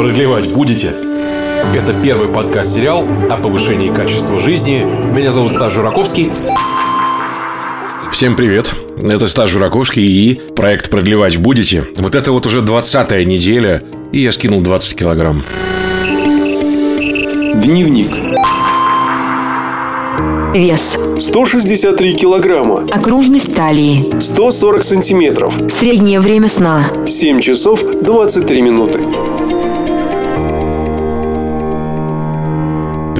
Продлевать будете? Это первый подкаст-сериал о повышении качества жизни. Меня зовут Стас Жураковский. Всем привет. Это Стас Жураковский и проект «Продлевать будете». Вот это вот уже 20 неделя, и я скинул 20 килограмм. Дневник. Вес. 163 килограмма, Окружность талии. 140 сантиметров, Среднее время сна. 7 часов 23 минуты.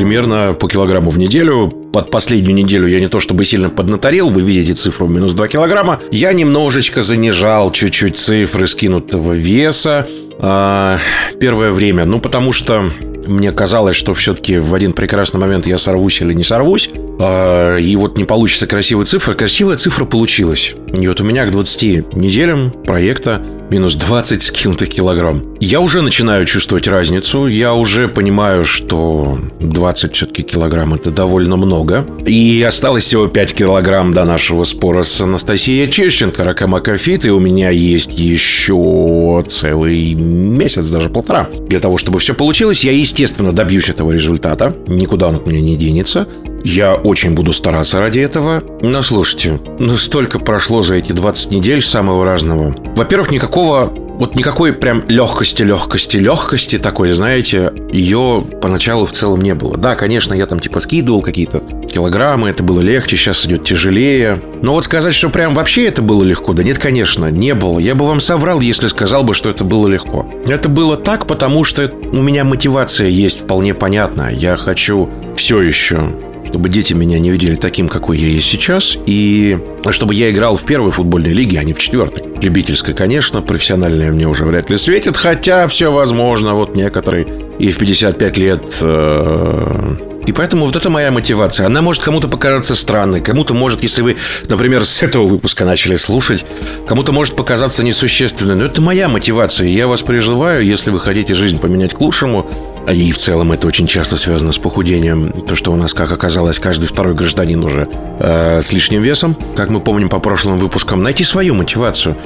Примерно по килограмму в неделю. Под последнюю неделю я не то чтобы сильно поднаторел, вы видите цифру минус 2 килограмма. Я немножечко занижал чуть-чуть цифры скинутого веса. А, первое время, ну потому что мне казалось, что все-таки в один прекрасный момент я сорвусь или не сорвусь. А, И вот не получится красивая цифра. Красивая цифра получилась. И вот у меня к 20 неделям проекта минус 20 скинутых килограмм. Я уже начинаю чувствовать разницу. Я уже понимаю, что 20 все-таки килограмм это довольно много. И осталось всего 5 килограмм до нашего спора с Анастасией Чещенко, Ракамакафит. И у меня есть еще целый месяц, даже полтора. Для того, чтобы все получилось, я, естественно, добьюсь этого результата. Никуда он от меня не денется. Я очень буду стараться ради этого. Но слушайте, ну столько прошло за эти 20 недель самого разного. Во-первых, никакого вот никакой прям легкости, легкости, легкости такой, знаете, ее поначалу в целом не было. Да, конечно, я там типа скидывал какие-то килограммы, это было легче, сейчас идет тяжелее. Но вот сказать, что прям вообще это было легко, да нет, конечно, не было. Я бы вам соврал, если сказал бы, что это было легко. Это было так, потому что у меня мотивация есть вполне понятная. Я хочу все еще чтобы дети меня не видели таким, какой я есть сейчас, и чтобы я играл в первой футбольной лиге, а не в четвертой. Любительской, конечно, профессиональная мне уже вряд ли светит, хотя все возможно, вот некоторые и в 55 лет э, и поэтому вот это моя мотивация. Она может кому-то показаться странной, кому-то может, если вы, например, с этого выпуска начали слушать, кому-то может показаться несущественной. Но это моя мотивация. Я вас призываю, если вы хотите жизнь поменять к лучшему, и в целом это очень часто связано с похудением. То, что у нас, как оказалось, каждый второй гражданин уже э, с лишним весом, как мы помним по прошлым выпускам, найти свою мотивацию.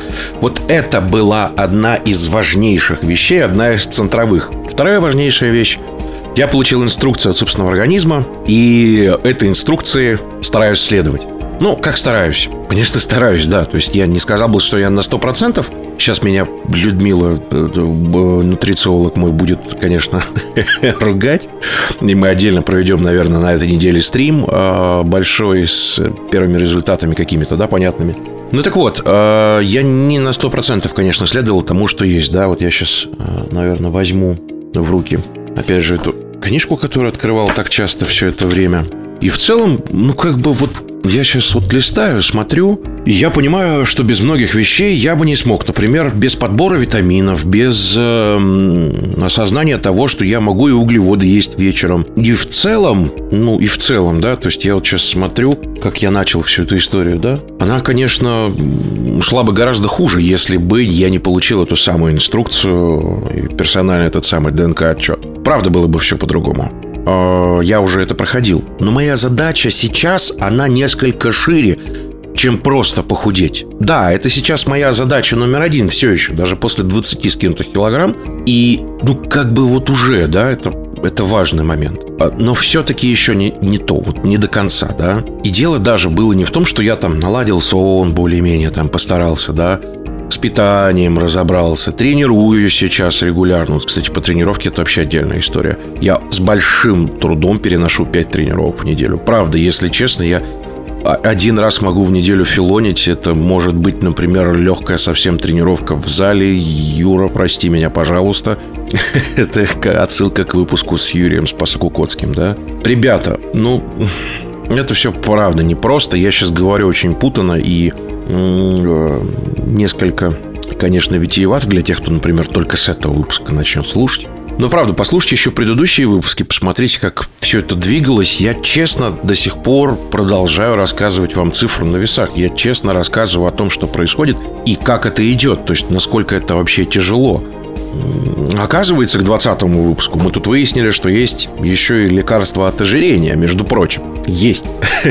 Вот это была одна из важнейших вещей, одна из центровых. Вторая важнейшая вещь я получил инструкцию от собственного организма, и этой инструкции стараюсь следовать. Ну, как стараюсь? Конечно, стараюсь, да. То есть я не сказал бы, что я на 100%. Сейчас меня Людмила, э, э, нутрициолог мой, будет, конечно, ругать. И мы отдельно проведем, наверное, на этой неделе стрим э, большой с первыми результатами какими-то, да, понятными. Ну так вот, э, я не на 100%, конечно, следовал тому, что есть, да. Вот я сейчас, э, наверное, возьму в руки, опять же, эту книжку, которую открывал так часто все это время. И в целом, ну как бы вот я сейчас вот листаю, смотрю, и я понимаю, что без многих вещей я бы не смог. Например, без подбора витаминов, без э, осознания того, что я могу и углеводы есть вечером. И в целом, ну и в целом, да, то есть я вот сейчас смотрю, как я начал всю эту историю, да, она, конечно, шла бы гораздо хуже, если бы я не получил эту самую инструкцию и персонально этот самый ДНК-отчет. Правда, было бы все по-другому я уже это проходил. Но моя задача сейчас, она несколько шире, чем просто похудеть. Да, это сейчас моя задача номер один все еще, даже после 20 скинутых килограмм. И, ну, как бы вот уже, да, это, это важный момент. Но все-таки еще не, не то, вот не до конца, да. И дело даже было не в том, что я там наладил сон более-менее, там постарался, да, с питанием разобрался, тренируюсь сейчас регулярно. Вот, кстати, по тренировке это вообще отдельная история. Я с большим трудом переношу 5 тренировок в неделю. Правда, если честно, я один раз могу в неделю филонить. Это может быть, например, легкая совсем тренировка в зале. Юра, прости меня, пожалуйста. Это отсылка к выпуску с Юрием Спасокукотским, да? Ребята, ну, это все правда непросто. Я сейчас говорю очень путано и несколько, конечно, витиевато для тех, кто, например, только с этого выпуска начнет слушать. Но правда, послушайте еще предыдущие выпуски, посмотрите, как все это двигалось. Я честно до сих пор продолжаю рассказывать вам цифры на весах. Я честно рассказываю о том, что происходит и как это идет. То есть, насколько это вообще тяжело. Оказывается, к 20 выпуску мы тут выяснили, что есть еще и лекарство от ожирения, между прочим. Есть.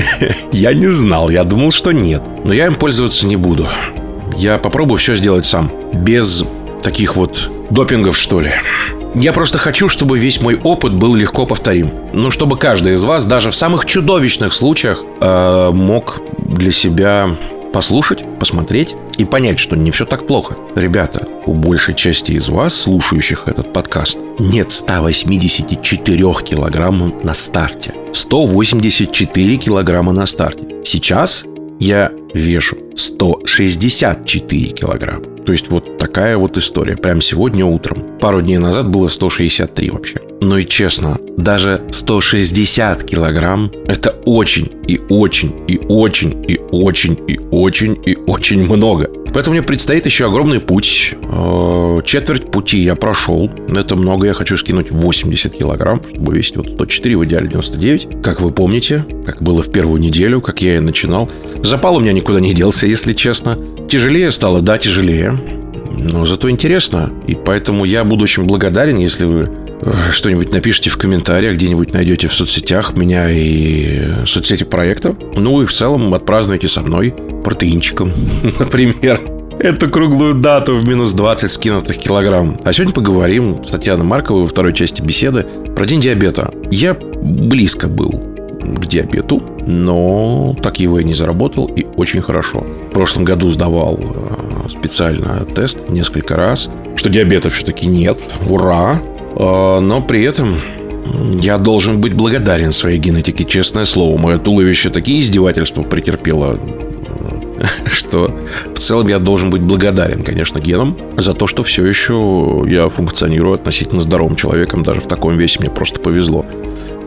Я не знал, я думал, что нет. Но я им пользоваться не буду. Я попробую все сделать сам. Без таких вот допингов, что ли. Я просто хочу, чтобы весь мой опыт был легко повторим. Ну, чтобы каждый из вас, даже в самых чудовищных случаях, э, мог для себя послушать, посмотреть и понять, что не все так плохо. Ребята, у большей части из вас, слушающих этот подкаст, нет 184 килограммов на старте. 184 килограмма на старте. Сейчас я вешу 164 килограмма. То есть вот такая вот история. Прям сегодня утром. Пару дней назад было 163 вообще. Но и честно, даже 160 килограмм – это очень и очень и очень и очень и очень и очень много. Поэтому мне предстоит еще огромный путь. Э, четверть пути я прошел. Это много. Я хочу скинуть 80 килограмм, чтобы весить вот 104, в идеале 99. Как вы помните, как было в первую неделю, как я и начинал. Запал у меня никуда не делся, если честно. Тяжелее стало, да, тяжелее. Но зато интересно. И поэтому я буду очень благодарен, если вы э, что-нибудь напишите в комментариях, где-нибудь найдете в соцсетях меня и соцсети проекта. Ну и в целом отпразднуйте со мной протеинчиком, например. Эту круглую дату в минус 20 скинутых килограмм. А сегодня поговорим с Татьяной Марковой во второй части беседы про день диабета. Я близко был к диабету, но так его и не заработал, и очень хорошо. В прошлом году сдавал э, специально тест несколько раз, что диабета все-таки нет. Ура! А, но при этом я должен быть благодарен своей генетике, честное слово. Мое туловище такие издевательства претерпело что в целом я должен быть благодарен, конечно, генам за то, что все еще я функционирую относительно здоровым человеком, даже в таком весе мне просто повезло.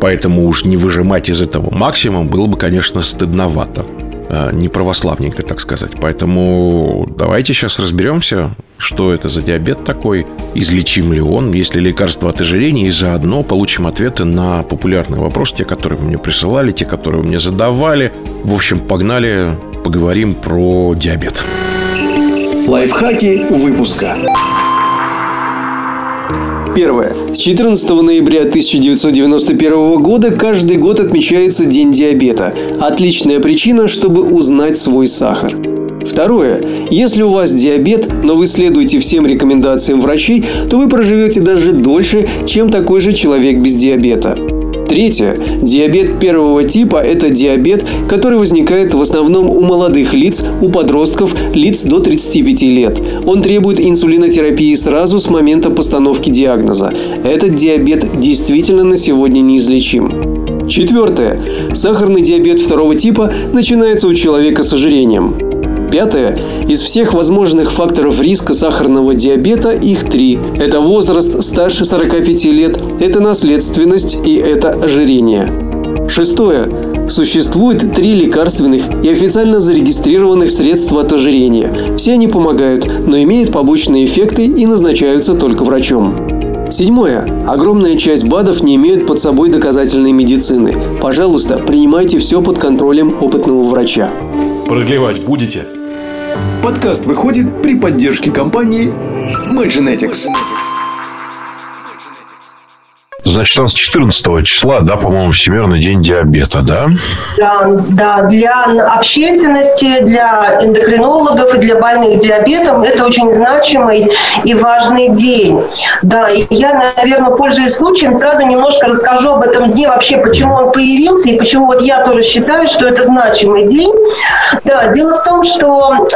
Поэтому уж не выжимать из этого максимум было бы, конечно, стыдновато. А, не православненько, так сказать. Поэтому давайте сейчас разберемся, что это за диабет такой, излечим ли он, есть ли лекарства от ожирения, и заодно получим ответы на популярные вопросы, те, которые вы мне присылали, те, которые вы мне задавали. В общем, погнали поговорим про диабет. Лайфхаки выпуска. Первое. С 14 ноября 1991 года каждый год отмечается День диабета. Отличная причина, чтобы узнать свой сахар. Второе. Если у вас диабет, но вы следуете всем рекомендациям врачей, то вы проживете даже дольше, чем такой же человек без диабета. Третье. Диабет первого типа – это диабет, который возникает в основном у молодых лиц, у подростков, лиц до 35 лет. Он требует инсулинотерапии сразу с момента постановки диагноза. Этот диабет действительно на сегодня неизлечим. Четвертое. Сахарный диабет второго типа начинается у человека с ожирением. Пятое. Из всех возможных факторов риска сахарного диабета их три. Это возраст старше 45 лет, это наследственность и это ожирение. Шестое. Существует три лекарственных и официально зарегистрированных средства от ожирения. Все они помогают, но имеют побочные эффекты и назначаются только врачом. Седьмое. Огромная часть БАДов не имеют под собой доказательной медицины. Пожалуйста, принимайте все под контролем опытного врача. Продлевать будете? Подкаст выходит при поддержке компании MyGenetics. Значит, у нас 14 числа, да, по-моему, Всемирный день диабета, да? Да, да, для общественности, для эндокринологов и для больных диабетом это очень значимый и важный день. Да, и я, наверное, пользуясь случаем, сразу немножко расскажу об этом дне, вообще, почему он появился и почему вот я тоже считаю, что это значимый день. Да, дело в том, что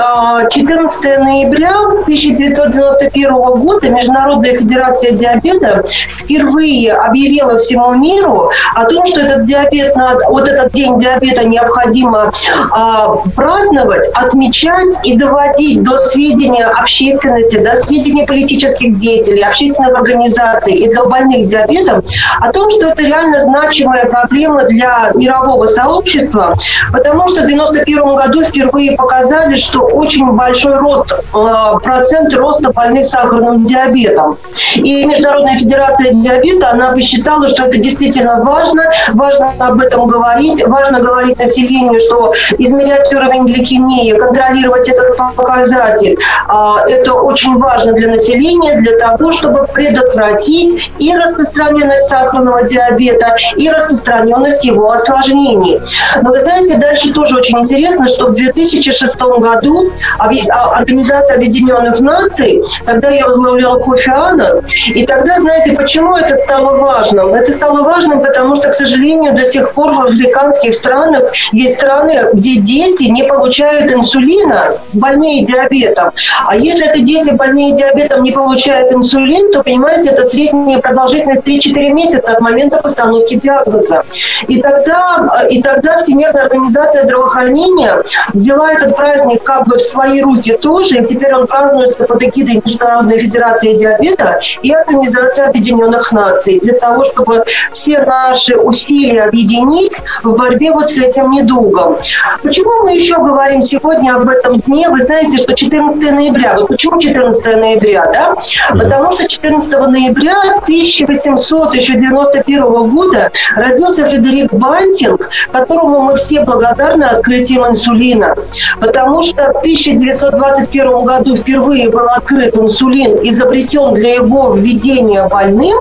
14 а, ноября 1991 года Международная федерация диабета впервые объявила всему миру о том, что этот диабет, вот этот день диабета необходимо а, праздновать, отмечать и доводить до сведения общественности, до сведения политических деятелей, общественных организаций и до больных диабетом о том, что это реально значимая проблема для мирового сообщества, потому что в 1991 году впервые показали, что очень большой рост, а, процент роста больных сахарным диабетом. И Международная федерация диабета, она бы считала, что это действительно важно, важно об этом говорить, важно говорить населению, что измерять уровень гликемии, контролировать этот показатель, а, это очень важно для населения, для того, чтобы предотвратить и распространенность сахарного диабета, и распространенность его осложнений. Но вы знаете, дальше тоже очень интересно, что в 2006 году а, Организация Объединенных Наций, тогда я возглавляла Кофи Анна, и тогда, знаете, почему это стало важным? Это стало важным, потому что, к сожалению, до сих пор в африканских странах есть страны, где дети не получают инсулина, больные диабетом. А если это дети больные диабетом не получают инсулин, то, понимаете, это средняя продолжительность 3-4 месяца от момента постановки диагноза. И тогда, и тогда Всемирная организация здравоохранения взяла этот праздник как бы в свои руки тоже, и теперь он празднуется под эгидой Международной Федерации диабета и Организации Объединенных Наций для того, чтобы все наши усилия объединить в борьбе вот с этим недугом. Почему мы еще говорим сегодня об этом дне? Вы знаете, что 14 ноября. Вот почему 14 ноября, да? Потому что 14 ноября 1891 года родился Фредерик Бантинг, которому мы все благодарны открытием инсулина. Потому что в 1921 году впервые был открыт инсулин, изобретен для его введения больным.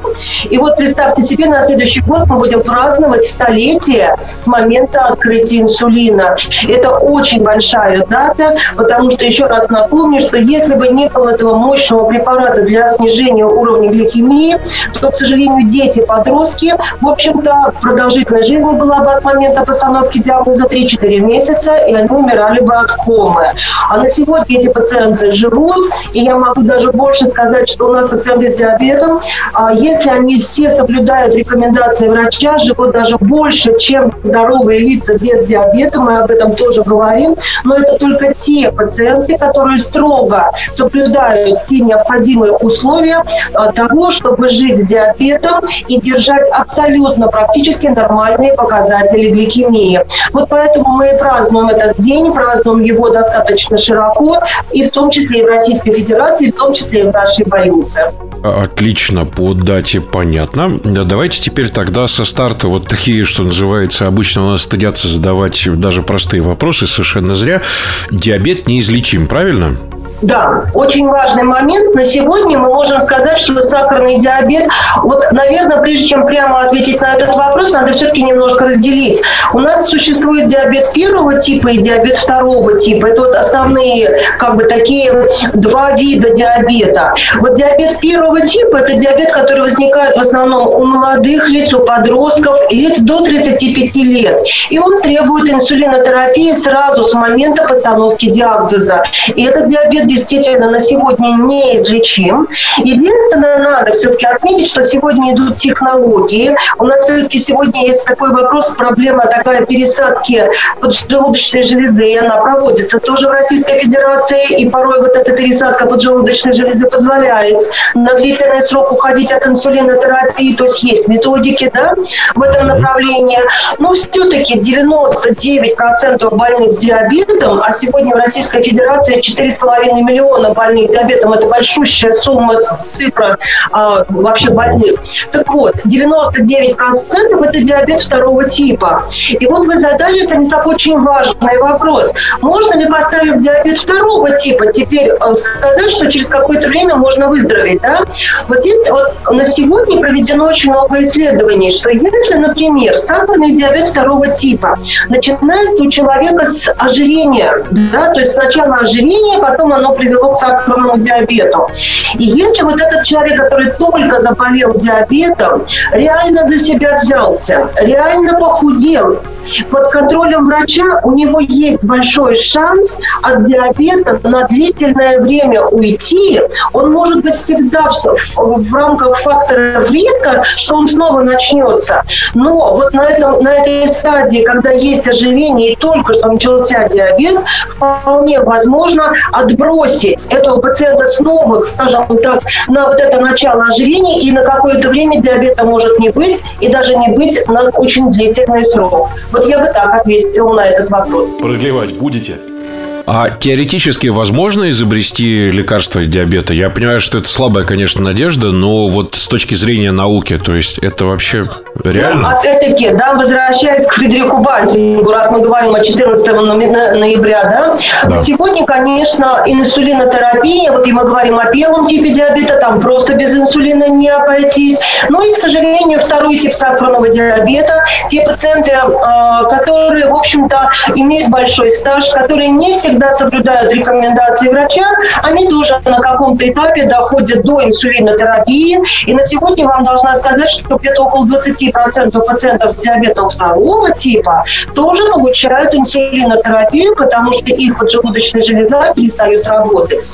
И вот представьте себе, на следующий год мы будем праздновать столетие с момента открытия инсулина. Это очень большая дата, потому что, еще раз напомню, что если бы не было этого мощного препарата для снижения уровня гликемии, то, к сожалению, дети, подростки, в общем-то, продолжительность жизни была бы от момента постановки диагноза 3-4 месяца, и они умирали бы от комы. А на сегодня эти пациенты живут, и я могу даже больше сказать, что у нас пациенты с диабетом, а если они все соблюдают рекомендации врача, живут даже больше, чем здоровые лица без диабета, мы об этом тоже говорим, но это только те пациенты, которые строго соблюдают все необходимые условия а, того, чтобы жить с диабетом и держать абсолютно практически нормальные показатели гликемии. Вот поэтому мы и празднуем этот день, празднуем его достаточно широко, и в том числе и в Российской Федерации, в том числе и в нашей больнице. Отлично, по дате понятно. Давайте теперь тогда со старта вот такие, что называется, обычно у нас стыдятся задавать даже простые вопросы, совершенно зря. Диабет неизлечим, правильно? Да, очень важный момент. На сегодня мы можем сказать, что сахарный диабет, вот, наверное, прежде чем прямо ответить на этот вопрос, надо все-таки немножко разделить. У нас существует диабет первого типа и диабет второго типа. Это вот основные, как бы, такие два вида диабета. Вот диабет первого типа – это диабет, который возникает в основном у молодых лиц, у подростков, лиц до 35 лет. И он требует инсулинотерапии сразу с момента постановки диагноза. И этот диабет действительно на сегодня неизлечим. Единственное, надо все-таки отметить, что сегодня идут технологии. У нас все-таки сегодня есть такой вопрос, проблема такая пересадки поджелудочной железы, и она проводится тоже в Российской Федерации, и порой вот эта пересадка поджелудочной железы позволяет на длительный срок уходить от инсулинотерапии, то есть есть методики да, в этом направлении. Но все-таки 99% больных с диабетом, а сегодня в Российской Федерации 4,5 половиной миллиона больных диабетом. Это большущая сумма, цифра а, вообще больных. Так вот, 99% это диабет второго типа. И вот вы задали, Станислав, очень важный вопрос. Можно ли, поставив диабет второго типа, теперь э, сказать, что через какое-то время можно выздороветь? Да? Вот здесь вот на сегодня проведено очень много исследований, что если, например, сахарный диабет второго типа начинается у человека с ожирения, да, то есть сначала ожирение, потом оно оно привело к сахарному диабету. И если вот этот человек, который только заболел диабетом, реально за себя взялся, реально похудел, под контролем врача у него есть большой шанс от диабета на длительное время уйти. Он может быть всегда в, в рамках факторов риска, что он снова начнется. Но вот на, этом, на этой стадии, когда есть ожирение и только что начался диабет, вполне возможно отбросить этого пациента снова, скажем так, на вот это начало ожирения, и на какое-то время диабета может не быть, и даже не быть на очень длительный срок. Вот я бы так ответила на этот вопрос. Продлевать будете? А теоретически возможно изобрести лекарство от диабета? Я понимаю, что это слабая, конечно, надежда, но вот с точки зрения науки, то есть это вообще реально? Опять-таки, да, возвращаясь к Фредерику Бантингу, раз мы говорим о 14 ноября, да, да. сегодня, конечно, инсулинотерапия, вот и мы говорим о первом типе диабета, там просто без инсулина не обойтись. Ну и, к сожалению, второй тип сахарного диабета, те пациенты, а, которые, в общем-то, имеют большой стаж, которые не всегда всегда соблюдают рекомендации врача, они тоже на каком-то этапе доходят до инсулинотерапии. И на сегодня вам должна сказать, что где-то около 20% пациентов с диабетом второго типа тоже получают инсулинотерапию, потому что их поджелудочная железа перестает работать.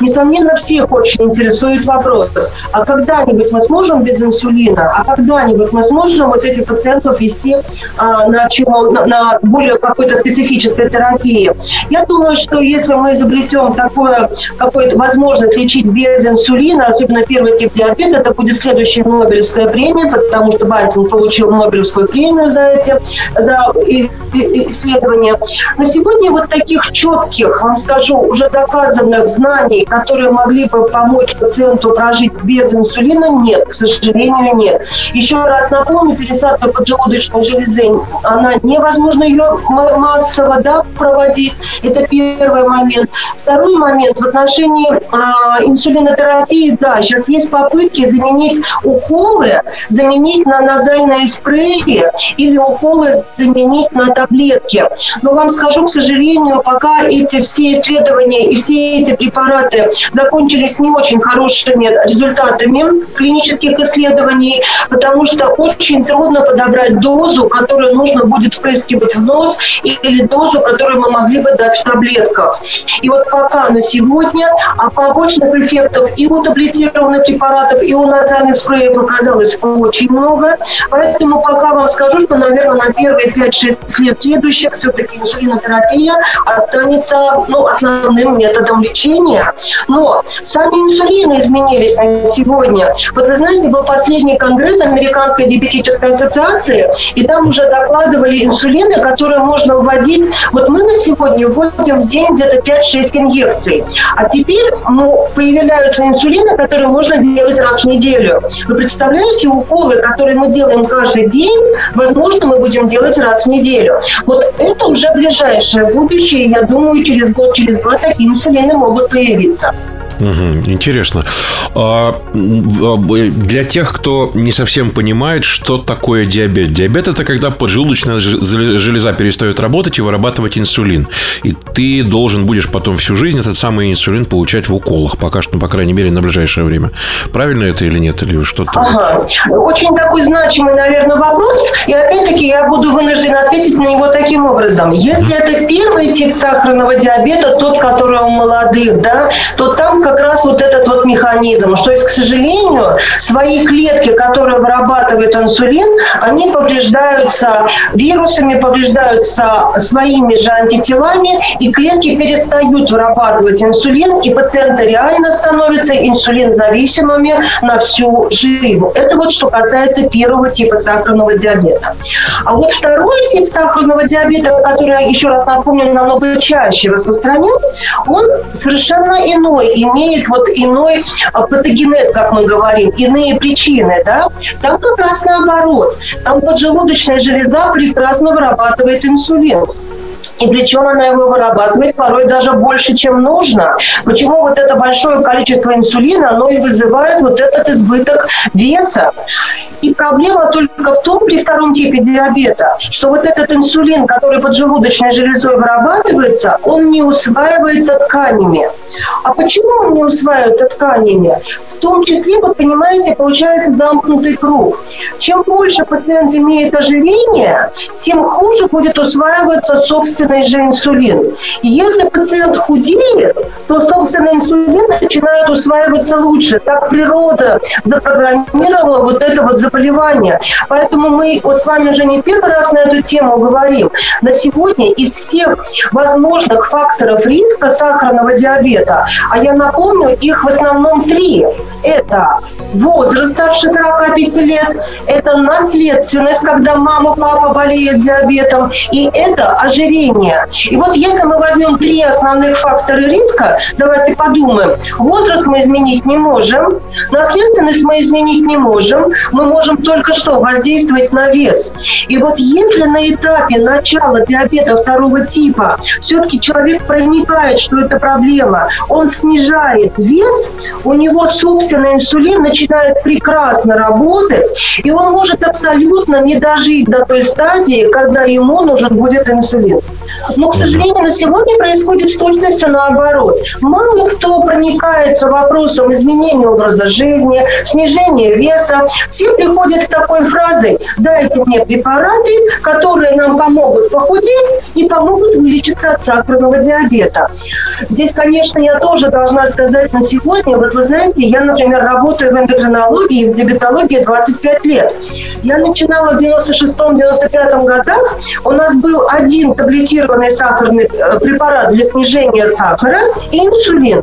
Несомненно, всех очень интересует вопрос, а когда-нибудь мы сможем без инсулина, а когда-нибудь мы сможем вот этих пациентов вести а, на, чему, на, на более какой-то специфической терапии. Я думаю, думаю, что если мы изобретем такое, какую-то возможность лечить без инсулина, особенно первый тип диабета, это будет следующая Нобелевская премия, потому что Бантин получил Нобелевскую премию за эти за исследования. На сегодня вот таких четких, вам скажу, уже доказанных знаний, которые могли бы помочь пациенту прожить без инсулина, нет, к сожалению, нет. Еще раз напомню, пересадка поджелудочной железы, она невозможно ее массово да, проводить. Это первый момент. Второй момент в отношении а, инсулинотерапии, да, сейчас есть попытки заменить уколы, заменить на назальные спреи или уколы заменить на таблетки. Но вам скажу, к сожалению, пока эти все исследования и все эти препараты закончились не очень хорошими результатами клинических исследований, потому что очень трудно подобрать дозу, которую нужно будет впрыскивать в нос, или дозу, которую мы могли бы дать в таблетки таблетках. И вот пока на сегодня а побочных эффектов и у таблетированных препаратов, и у назальных спреев оказалось очень много. Поэтому пока вам скажу, что, наверное, на первые 5-6 лет следующих все-таки инсулинотерапия останется ну, основным методом лечения. Но сами инсулины изменились на сегодня. Вот вы знаете, был последний конгресс Американской диабетической ассоциации, и там уже докладывали инсулины, которые можно вводить. Вот мы на сегодня вводим в день где-то 5-6 инъекций. А теперь ну, появляются инсулины, которые можно делать раз в неделю. Вы представляете, уколы, которые мы делаем каждый день, возможно, мы будем делать раз в неделю. Вот это уже ближайшее будущее. Я думаю, через год, через два такие инсулины могут появиться. Угу, интересно. А, для тех, кто не совсем понимает, что такое диабет. Диабет – это когда поджелудочная железа перестает работать и вырабатывать инсулин. И ты должен будешь потом всю жизнь этот самый инсулин получать в уколах, пока что, ну, по крайней мере, на ближайшее время. Правильно это или нет? Или что-то? Ага. Очень такой значимый, наверное, вопрос. И опять-таки я буду вынужден ответить на него таким образом. Если это первый тип сахарного диабета, тот, который у молодых, да, то там как раз вот этот вот механизм, что есть, к сожалению, свои клетки, которые вырабатывают инсулин, они повреждаются вирусами, повреждаются своими же антителами, и клетки перестают вырабатывать инсулин, и пациенты реально становятся инсулинзависимыми на всю жизнь. Это вот что касается первого типа сахарного диабета. А вот второй тип сахарного диабета, который, еще раз напомню, намного чаще распространен, он совершенно иной, имеет имеет вот иной а, патогенез, как мы говорим, иные причины, да, там как раз наоборот. Там поджелудочная железа прекрасно вырабатывает инсулин. И причем она его вырабатывает порой даже больше, чем нужно. Почему вот это большое количество инсулина, оно и вызывает вот этот избыток веса. И проблема только в том, при втором типе диабета, что вот этот инсулин, который поджелудочной железой вырабатывается, он не усваивается тканями. А почему он не усваивается тканями? В том числе, вы понимаете, получается замкнутый круг. Чем больше пациент имеет ожирение, тем хуже будет усваиваться собственный же инсулин. И если пациент худеет, то собственный инсулин начинает усваиваться лучше. Так природа запрограммировала вот это вот заболевание. Поэтому мы вот с вами уже не первый раз на эту тему говорим. На сегодня из всех возможных факторов риска сахарного диабета, а я напомню, их в основном три. Это возраст старше 45 лет, это наследственность, когда мама, папа болеют диабетом, и это ожирение ожирения. И вот если мы возьмем три основных фактора риска, давайте подумаем. Возраст мы изменить не можем, наследственность мы изменить не можем, мы можем только что воздействовать на вес. И вот если на этапе начала диабета второго типа все-таки человек проникает, что это проблема, он снижает вес, у него собственный инсулин начинает прекрасно работать, и он может абсолютно не дожить до той стадии, когда ему нужен будет инсулин. Но, к сожалению, на сегодня происходит с точностью наоборот. Мало кто проникается вопросом изменения образа жизни, снижения веса. Все приходят к такой фразе «дайте мне препараты, которые нам помогут похудеть и помогут вылечиться от сахарного диабета». Здесь, конечно, я тоже должна сказать на сегодня, вот вы знаете, я, например, работаю в эндокринологии и в диабетологии 25 лет. Я начинала в 96-95 годах, у нас был один таблетированный сахарный э, препарат для снижения сахара и инсулин.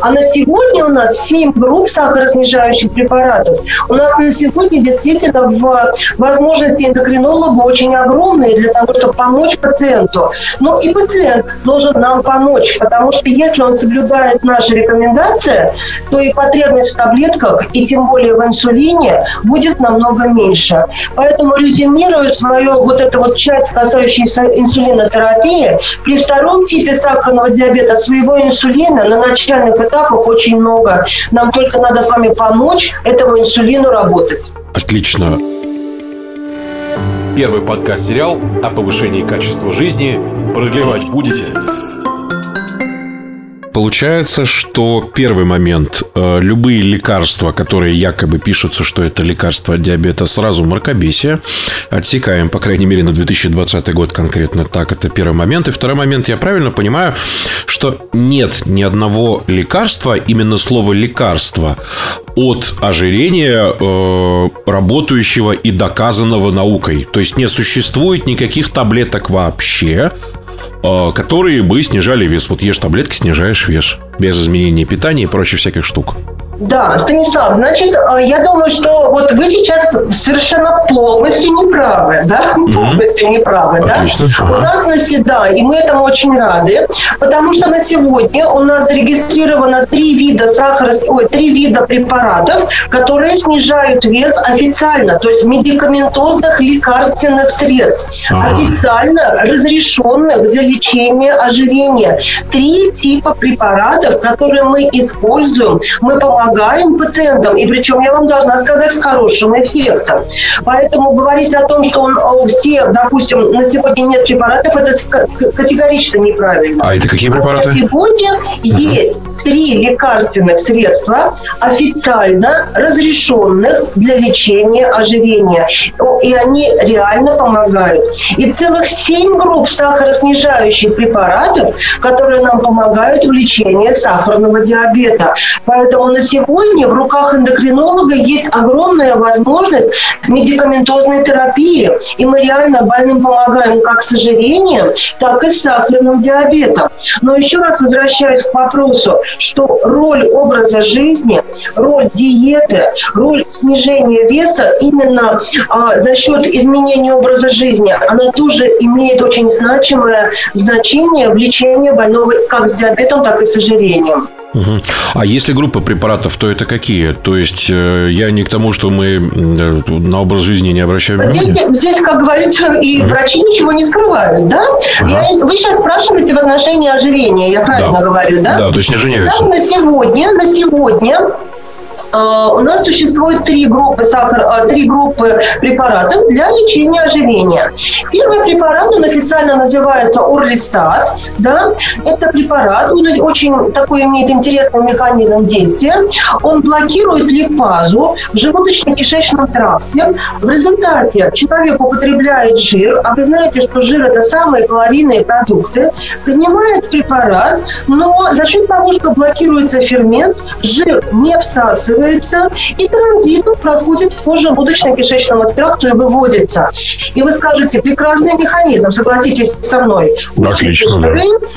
А на сегодня у нас 7 групп сахароснижающих препаратов. У нас на сегодня действительно в возможности эндокринолога очень огромные для того, чтобы помочь пациенту. Но и пациент должен нам помочь, потому что если он соблюдает наши рекомендации, то и потребность в таблетках, и тем более в инсулине, будет намного меньше. Поэтому резюмируя свою вот эту вот часть, касающуюся инсулинотерапии, при втором типе сахарного диабета своего инсулина на начальных этапах очень много. Нам только надо с вами помочь этому инсулину работать. Отлично. Первый подкаст-сериал о повышении качества жизни. Продлевать будете? Получается, что первый момент. Э, любые лекарства, которые якобы пишутся, что это лекарство от диабета, сразу мракобесие. Отсекаем, по крайней мере, на 2020 год конкретно так. Это первый момент. И второй момент, я правильно понимаю, что нет ни одного лекарства, именно слово лекарство, от ожирения, э, работающего и доказанного наукой. То есть не существует никаких таблеток вообще, которые бы снижали вес. Вот ешь таблетки, снижаешь вес. Без изменения питания и прочих всяких штук. Да, Станислав, значит, э, я думаю, что вот вы сейчас совершенно полностью неправы, да, mm-hmm. полностью неправы, Отлично. да. У нас на седа, и мы этому очень рады, потому что на сегодня у нас зарегистрировано три вида сахара, ой, три вида препаратов, которые снижают вес официально, то есть медикаментозных лекарственных средств, ага. официально разрешенных для лечения ожирения. Три типа препаратов, которые мы используем, мы помогаем помогаем пациентам, и причем я вам должна сказать с хорошим эффектом. Поэтому говорить о том, что он все, допустим, на сегодня нет препаратов, это категорично неправильно. А это какие препараты? На сегодня uh-huh. есть три лекарственных средства, официально разрешенных для лечения ожирения. И они реально помогают. И целых семь групп сахароснижающих препаратов, которые нам помогают в лечении сахарного диабета. Поэтому на сегодня в руках эндокринолога есть огромная возможность медикаментозной терапии. И мы реально больным помогаем как с ожирением, так и с сахарным диабетом. Но еще раз возвращаюсь к вопросу, что роль образа жизни, роль диеты, роль снижения веса именно а, за счет изменения образа жизни, она тоже имеет очень значимое значение в лечении больного как с диабетом, так и с ожирением. Угу. А если группа препаратов, то это какие? То есть э, я не к тому, что мы э, на образ жизни не обращаем внимания. Здесь, здесь как говорится, и угу. врачи ничего не скрывают, да? Ага. Я, вы сейчас спрашиваете в отношении ожирения, я правильно да. говорю, да? Да, то есть не ожиряются. Да, на сегодня, на сегодня у нас существует три группы, сахар, а, три группы препаратов для лечения ожирения. Первый препарат, он официально называется Орлистат. Да? Это препарат, он очень такой имеет интересный механизм действия. Он блокирует липазу в желудочно-кишечном тракте. В результате человек употребляет жир, а вы знаете, что жир – это самые калорийные продукты, принимает препарат, но за счет того, что блокируется фермент, жир не всасывается, усваивается и транзитом проходит по желудочно-кишечному тракту и выводится. И вы скажете, прекрасный механизм, согласитесь со мной. Отлично, да.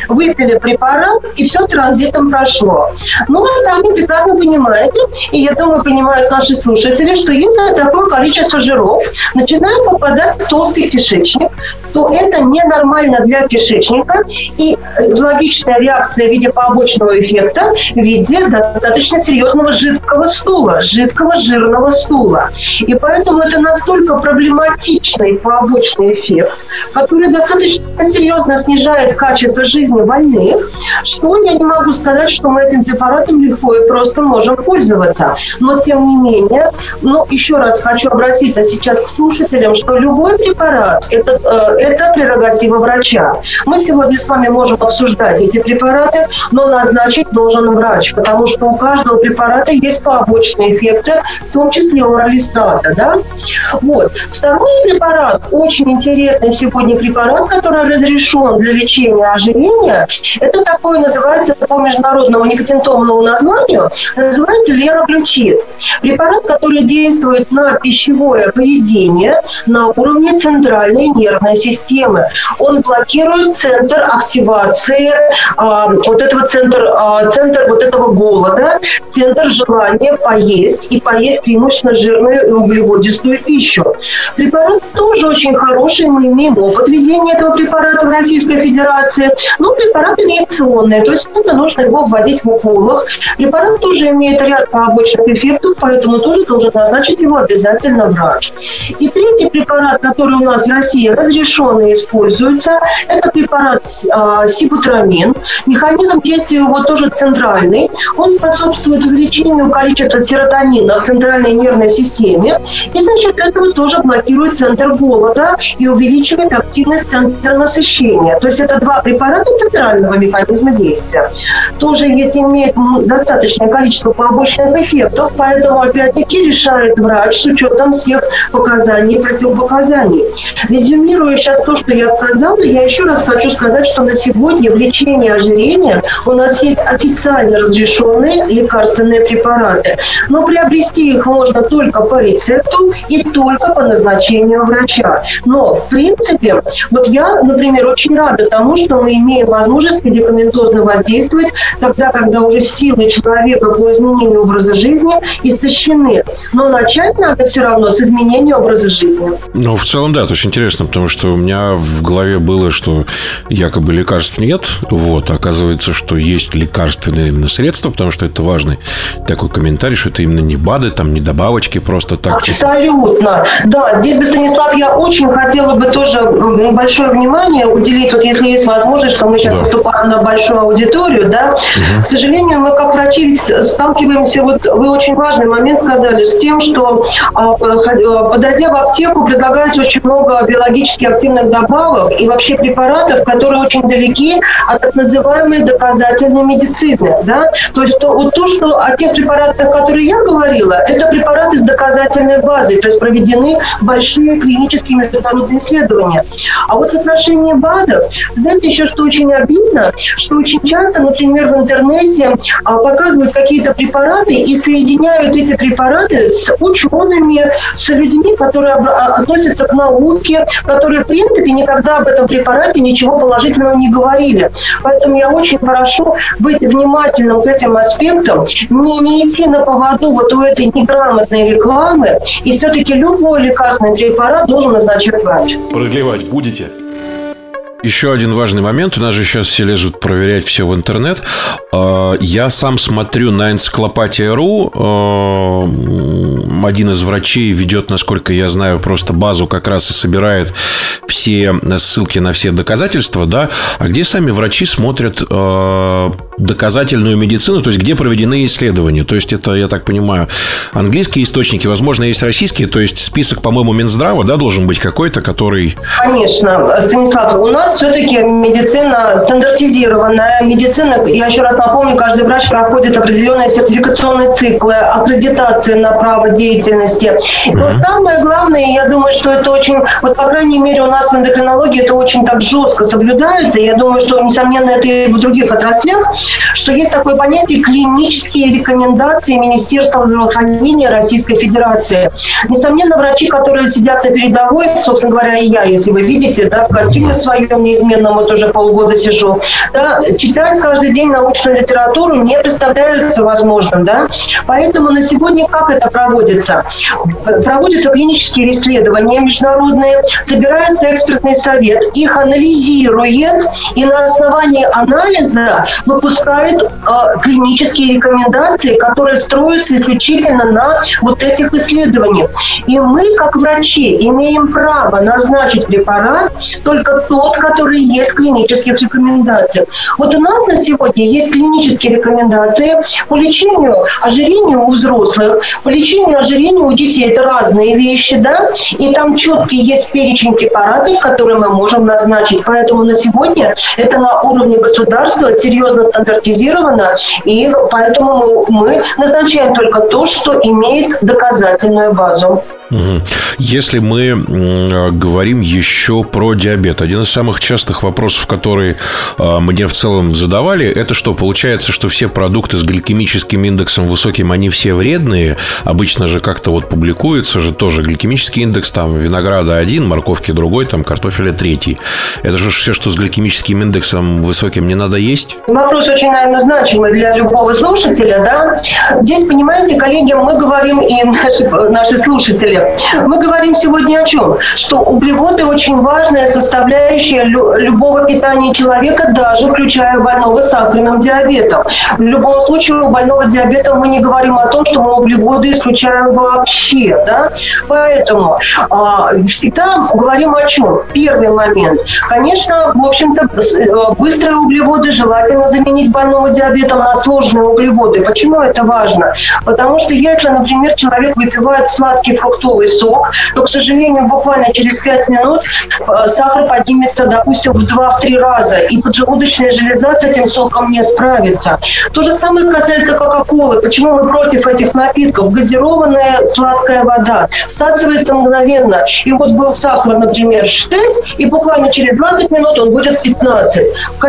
Выпили препарат, и все транзитом прошло. Но вы сами прекрасно понимаете, и я думаю, понимают наши слушатели, что если такое количество жиров начинает попадать в толстый кишечник, то это ненормально для кишечника, и логичная реакция в виде побочного эффекта в виде достаточно серьезного жидкого стула, жидкого жирного стула. И поэтому это настолько проблематичный побочный эффект, который достаточно серьезно снижает качество жизни больных, что я не могу сказать, что мы этим препаратом легко и просто можем пользоваться. Но тем не менее, ну, еще раз хочу обратиться сейчас к слушателям, что любой препарат это, э, это прерогатива врача. Мы сегодня с вами можем обсуждать эти препараты, но назначить должен врач, потому что у каждого препарата есть побочные эффекты, в том числе у оралистата. Да? Вот. Второй препарат, очень интересный сегодня препарат, который разрешен для лечения ожирения, это такой называется по международному никотинтомному названию, называется лероглючит. Препарат, который действует на пищевое поведение на уровне центральной нервной системы. Он блокирует центр активации а, вот этого центр, а, центр вот этого голода, центр желания поесть и поесть преимущественно жирную и углеводистую пищу. Препарат тоже очень хороший, мы имеем опыт введения этого препарата в Российской Федерации, но препарат инъекционный, то есть это нужно его вводить в уколах. Препарат тоже имеет ряд побочных эффектов, поэтому тоже должен назначить его обязательно врач. И третий препарат, который у нас в России разрешен и используется, это препарат э, сибутрамин. Механизм действия его тоже центральный. Он способствует увеличению количества серотонина в центральной нервной системе. И за счет этого тоже блокирует центр голода и увеличивает активность центра насыщения. То есть это два препарата центрального механизма действия. Тоже есть имеет достаточное количество побочных эффектов, поэтому опять-таки решает врач с учетом всех показаний и противопоказаний. Резюмируя сейчас то, что я сказала, я еще раз хочу сказать, что на сегодня в лечении ожирения у нас есть официально разрешенные лекарственные препараты, но приобрести их можно только по рецепту и только по назначению врача. Но, в принципе, вот я, например, очень рада тому, что мы имеем возможность медикаментозно воздействовать тогда, когда уже силы человека по изменению образа жизни истощены. Но начать надо все равно с изменения образа жизни. Ну, в целом, да, это очень интересно, потому что у меня в голове было, что якобы лекарств нет, вот, оказывается, что есть лекарственные именно средства, потому что это важный такой комментарий, что это именно не БАДы, там не добавочки просто так. Типа. Абсолютно, да. Здесь бы, Станислав, я очень хотела бы тоже большое внимание уделить, вот если есть возможность, что мы сейчас да. выступаем на большую аудиторию, да. Угу. К сожалению, мы как врачи сталкиваемся, вот вы очень важный момент сказали, с тем, что а, подойдя в аптеку, предлагается очень много биологически активных добавок и вообще препаратов, которые очень далеки от так называемой доказательной медицины. Да? То есть то, вот то, что о тех препаратах, которые я говорила, это препараты с доказательной базой, то есть проведены большие клинические международные исследования. А вот в отношении БАДов, знаете, еще что очень обидно, что очень часто, например, в интернете а, показывают какие-то препараты и соединяют эти препараты с учеными, с людьми, которые а, относятся к науке, которые, в принципе, никогда об этом препарате ничего положительного не говорили. Поэтому я очень прошу быть внимательным к этим аспектам, не, не идти на поводу вот у этой неграмотной рекламы, и все-таки любой лекарственный препарат должен назначать врач. Продлевать будете? Еще один важный момент. У нас же сейчас все лезут проверять все в интернет. А, я сам смотрю на энциклопатия.ру. А, один из врачей ведет, насколько я знаю, просто базу как раз и собирает все ссылки на все доказательства, да, а где сами врачи смотрят а, доказательную медицину, то есть где проведены исследования. То есть это, я так понимаю, английские источники, возможно, есть российские, то есть список, по-моему, Минздрава, да, должен быть какой-то, который... Конечно, Станислав, у нас нас все-таки медицина стандартизированная. Медицина, я еще раз напомню, каждый врач проходит определенные сертификационные циклы, аккредитации на право деятельности. Но самое главное, я думаю, что это очень, вот по крайней мере у нас в эндокринологии это очень так жестко соблюдается. Я думаю, что, несомненно, это и в других отраслях, что есть такое понятие клинические рекомендации Министерства здравоохранения Российской Федерации. Несомненно, врачи, которые сидят на передовой, собственно говоря, и я, если вы видите, да, в костюме своем неизменном, вот уже полгода сижу, да, читать каждый день научную литературу не представляется возможным, да. Поэтому на сегодня как это проводится? Проводятся клинические исследования международные, собирается экспертный совет, их анализирует и на основании анализа выпускает э, клинические рекомендации, которые строятся исключительно на вот этих исследованиях. И мы, как врачи, имеем право назначить препарат только тот, который есть в клинических рекомендациях. Вот у нас на сегодня есть клинические рекомендации по лечению ожирения у взрослых, по лечению ожирения у детей. Это разные вещи, да, и там четкий есть перечень препаратов, которые мы можем назначить. Поэтому на сегодня это на уровне государства серьезно стандартизировано, и поэтому мы назначаем только то, что имеет доказательную базу. Если мы говорим еще про диабет, один из самых частых вопросов, которые а, мне в целом задавали, это что, получается, что все продукты с гликемическим индексом высоким, они все вредные? Обычно же как-то вот публикуется же тоже гликемический индекс, там винограда один, морковки другой, там картофеля третий. Это же все, что с гликемическим индексом высоким, не надо есть? Вопрос очень, наверное, значимый для любого слушателя, да? Здесь, понимаете, коллеги, мы говорим и наши, наши слушатели, мы говорим сегодня о чем? Что углеводы очень важная составляющая любого питания человека, даже включая больного сахарным диабетом. В любом случае у больного диабета мы не говорим о том, что мы углеводы исключаем вообще. Да? Поэтому а, всегда говорим о чем? Первый момент. Конечно, в общем-то, э, быстрые углеводы желательно заменить больному диабетом на сложные углеводы. Почему это важно? Потому что если, например, человек выпивает сладкий фруктовый сок, то, к сожалению, буквально через 5 минут э, сахар поднимется, допустим, в 2-3 раза, и поджелудочная железа с этим соком не справится. То же самое касается Кока-Колы. Почему мы против этих напитков? Газированная сладкая вода всасывается мгновенно. И вот был сахар, например, 6, и буквально через 20 минут он будет 15.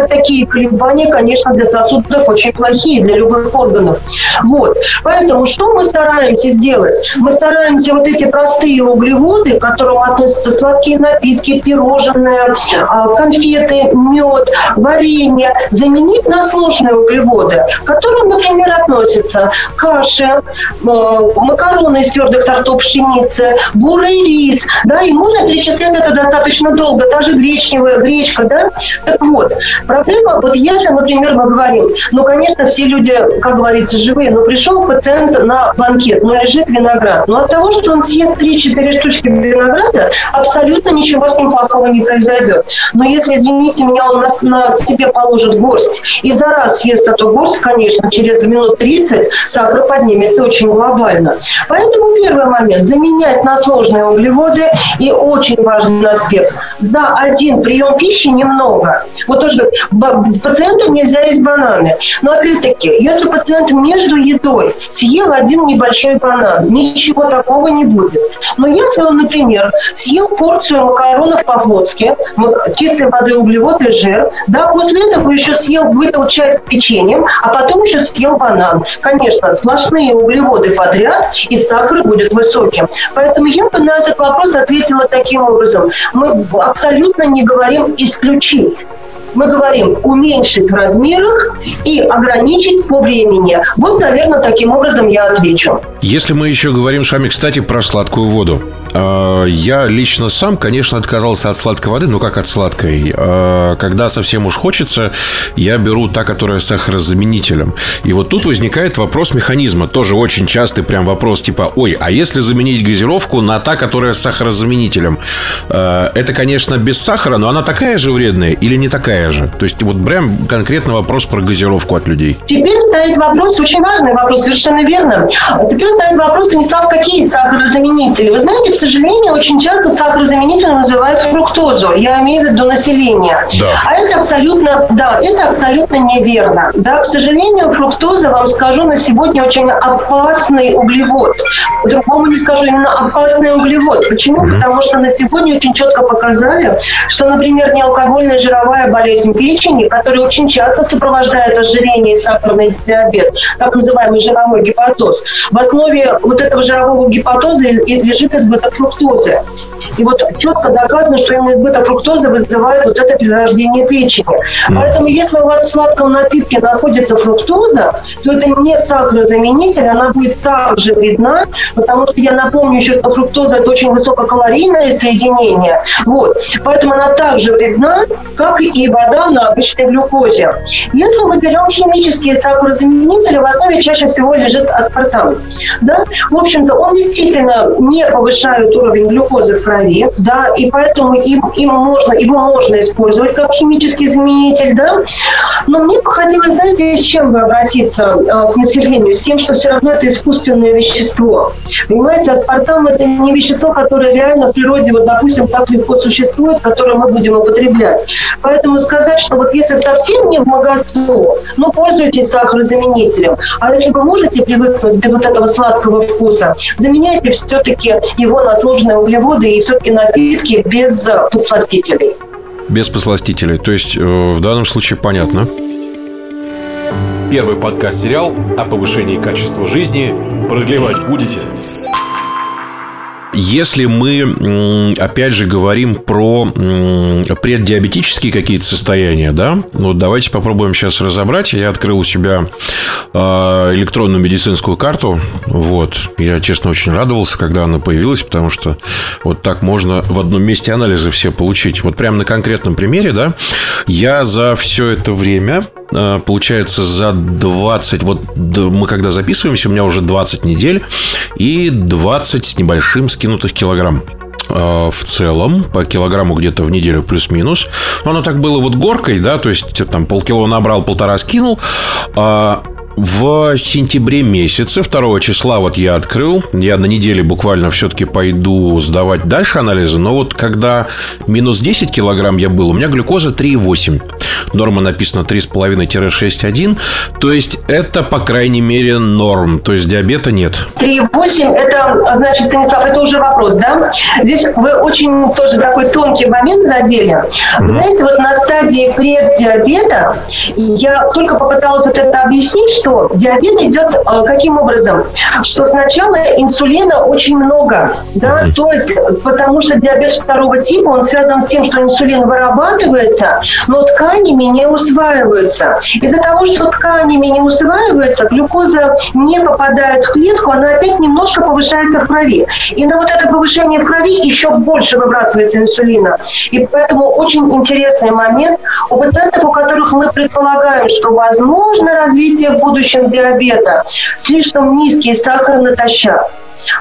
Такие колебания, конечно, для сосудов очень плохие, для любых органов. Вот. Поэтому что мы стараемся сделать? Мы стараемся вот эти простые углеводы, к которым относятся сладкие напитки, пирожные, а, конфеты, мед, варенье, заменить на сложные углеводы, к которым, например, относятся каши, а, макароны из твердых сортов пшеницы, бурый рис, да, и можно перечислять это достаточно долго, даже гречневая гречка, да. Так вот, проблема, вот если, например, мы говорим, ну, конечно, все люди, как говорится, живые, но пришел пациент на банкет, но лежит виноград, но от того, что он съест 3-4 штучки винограда, абсолютно ничего с ним плохого не произойдет. Но если, извините меня, он на, на себе положит горсть и за раз съест эту горсть, конечно, через минут 30 сахар поднимется очень глобально. Поэтому первый момент – заменять на сложные углеводы и очень важный аспект – за один прием пищи немного. Вот тоже пациенту нельзя есть бананы. Но опять-таки, если пациент между едой съел один небольшой банан, ничего такого не будет. Но если он, например, съел порцию макаронов по-флотски, чистой воды, углеводы жир, да, после этого еще съел, выпил чай с печеньем, а потом еще съел банан. Конечно, сплошные углеводы подряд, и сахар будет высоким. Поэтому я бы на этот вопрос ответила таким образом. Мы абсолютно не говорим исключить мы говорим уменьшить в размерах и ограничить по времени. Вот, наверное, таким образом я отвечу. Если мы еще говорим с вами, кстати, про сладкую воду. А, я лично сам, конечно, отказался от сладкой воды, но как от сладкой. А, когда совсем уж хочется, я беру та, которая с сахарозаменителем. И вот тут возникает вопрос механизма. Тоже очень частый прям вопрос типа, ой, а если заменить газировку на та, которая с сахарозаменителем? А, это, конечно, без сахара, но она такая же вредная или не такая же? То есть вот прям конкретно вопрос про газировку от людей. Теперь стоит вопрос, очень важный вопрос, совершенно верно. Стоит вопрос, Станислав, какие сахарозаменители? Вы знаете, сожалению, очень часто сахарозаменитель называют фруктозу. Я имею в виду население. Да. А это абсолютно, да, это абсолютно неверно. Да, к сожалению, фруктоза, вам скажу, на сегодня очень опасный углевод. По-другому не скажу, именно опасный углевод. Почему? Mm-hmm. Потому что на сегодня очень четко показали, что, например, неалкогольная жировая болезнь печени, которая очень часто сопровождает ожирение и сахарный диабет, так называемый жировой гепатоз, в основе вот этого жирового гепатоза лежит избыток фруктозы. И вот четко доказано, что именно избыток фруктозы вызывает вот это перерождение печени. Mm. Поэтому если у вас в сладком напитке находится фруктоза, то это не сахарозаменитель, она будет также вредна, потому что я напомню еще, что фруктоза это очень высококалорийное соединение. Вот. Поэтому она также вредна, как и вода на обычной глюкозе. Если мы берем химические сахарозаменители, в основе чаще всего лежит аспартам. Да? В общем-то, он действительно не повышает уровень глюкозы в крови, да, и поэтому им, им можно, его можно использовать как химический заменитель, да. Но мне бы хотелось, знаете, с чем бы обратиться э, к населению? С тем, что все равно это искусственное вещество. Понимаете, аспартам – это не вещество, которое реально в природе, вот, допустим, так легко существует, которое мы будем употреблять. Поэтому сказать, что вот если совсем не в моготу, ну, пользуйтесь сахарозаменителем. А если вы можете привыкнуть без вот этого сладкого вкуса, заменяйте все-таки его на сложные углеводы и все-таки напитки без э, подсластителей. Без посластителей. То есть э, в данном случае понятно. Первый подкаст-сериал о повышении качества жизни. Продлевать будете? Если мы, опять же, говорим про преддиабетические какие-то состояния, да, ну давайте попробуем сейчас разобрать. Я открыл у себя а, электронную медицинскую карту. Вот. Я, честно, очень радовался, когда она появилась, потому что вот так можно в одном месте анализы все получить. Вот прямо на конкретном примере, да, я за все это время а, получается, за 20... Вот мы когда записываемся, у меня уже 20 недель и 20 с небольшим скинутых килограмм а, в целом по килограмму где-то в неделю плюс-минус. Но оно так было вот горкой, да, то есть там полкило набрал, полтора скинул. А в сентябре месяце, 2 числа вот я открыл. Я на неделе буквально все-таки пойду сдавать дальше анализы. Но вот когда минус 10 килограмм я был, у меня глюкоза 3,8. Норма написана 3,5-6,1. То есть это, по крайней мере, норм. То есть диабета нет. 3,8 это, значит, Станислав, это уже вопрос, да? Здесь вы очень тоже такой тонкий момент задели. Mm-hmm. Знаете, вот на стадии преддиабета я только попыталась вот это объяснить, что диабет идет э, каким образом? Что сначала инсулина очень много, да, то есть потому что диабет второго типа, он связан с тем, что инсулин вырабатывается, но тканями не усваиваются. Из-за того, что тканями не усваивается, глюкоза не попадает в клетку, она опять немножко повышается в крови. И на вот это повышение в крови еще больше выбрасывается инсулина. И поэтому очень интересный момент. У пациентов, у которых мы предполагаем, что возможно развитие будущего будущем диабета, слишком низкий сахар натощак.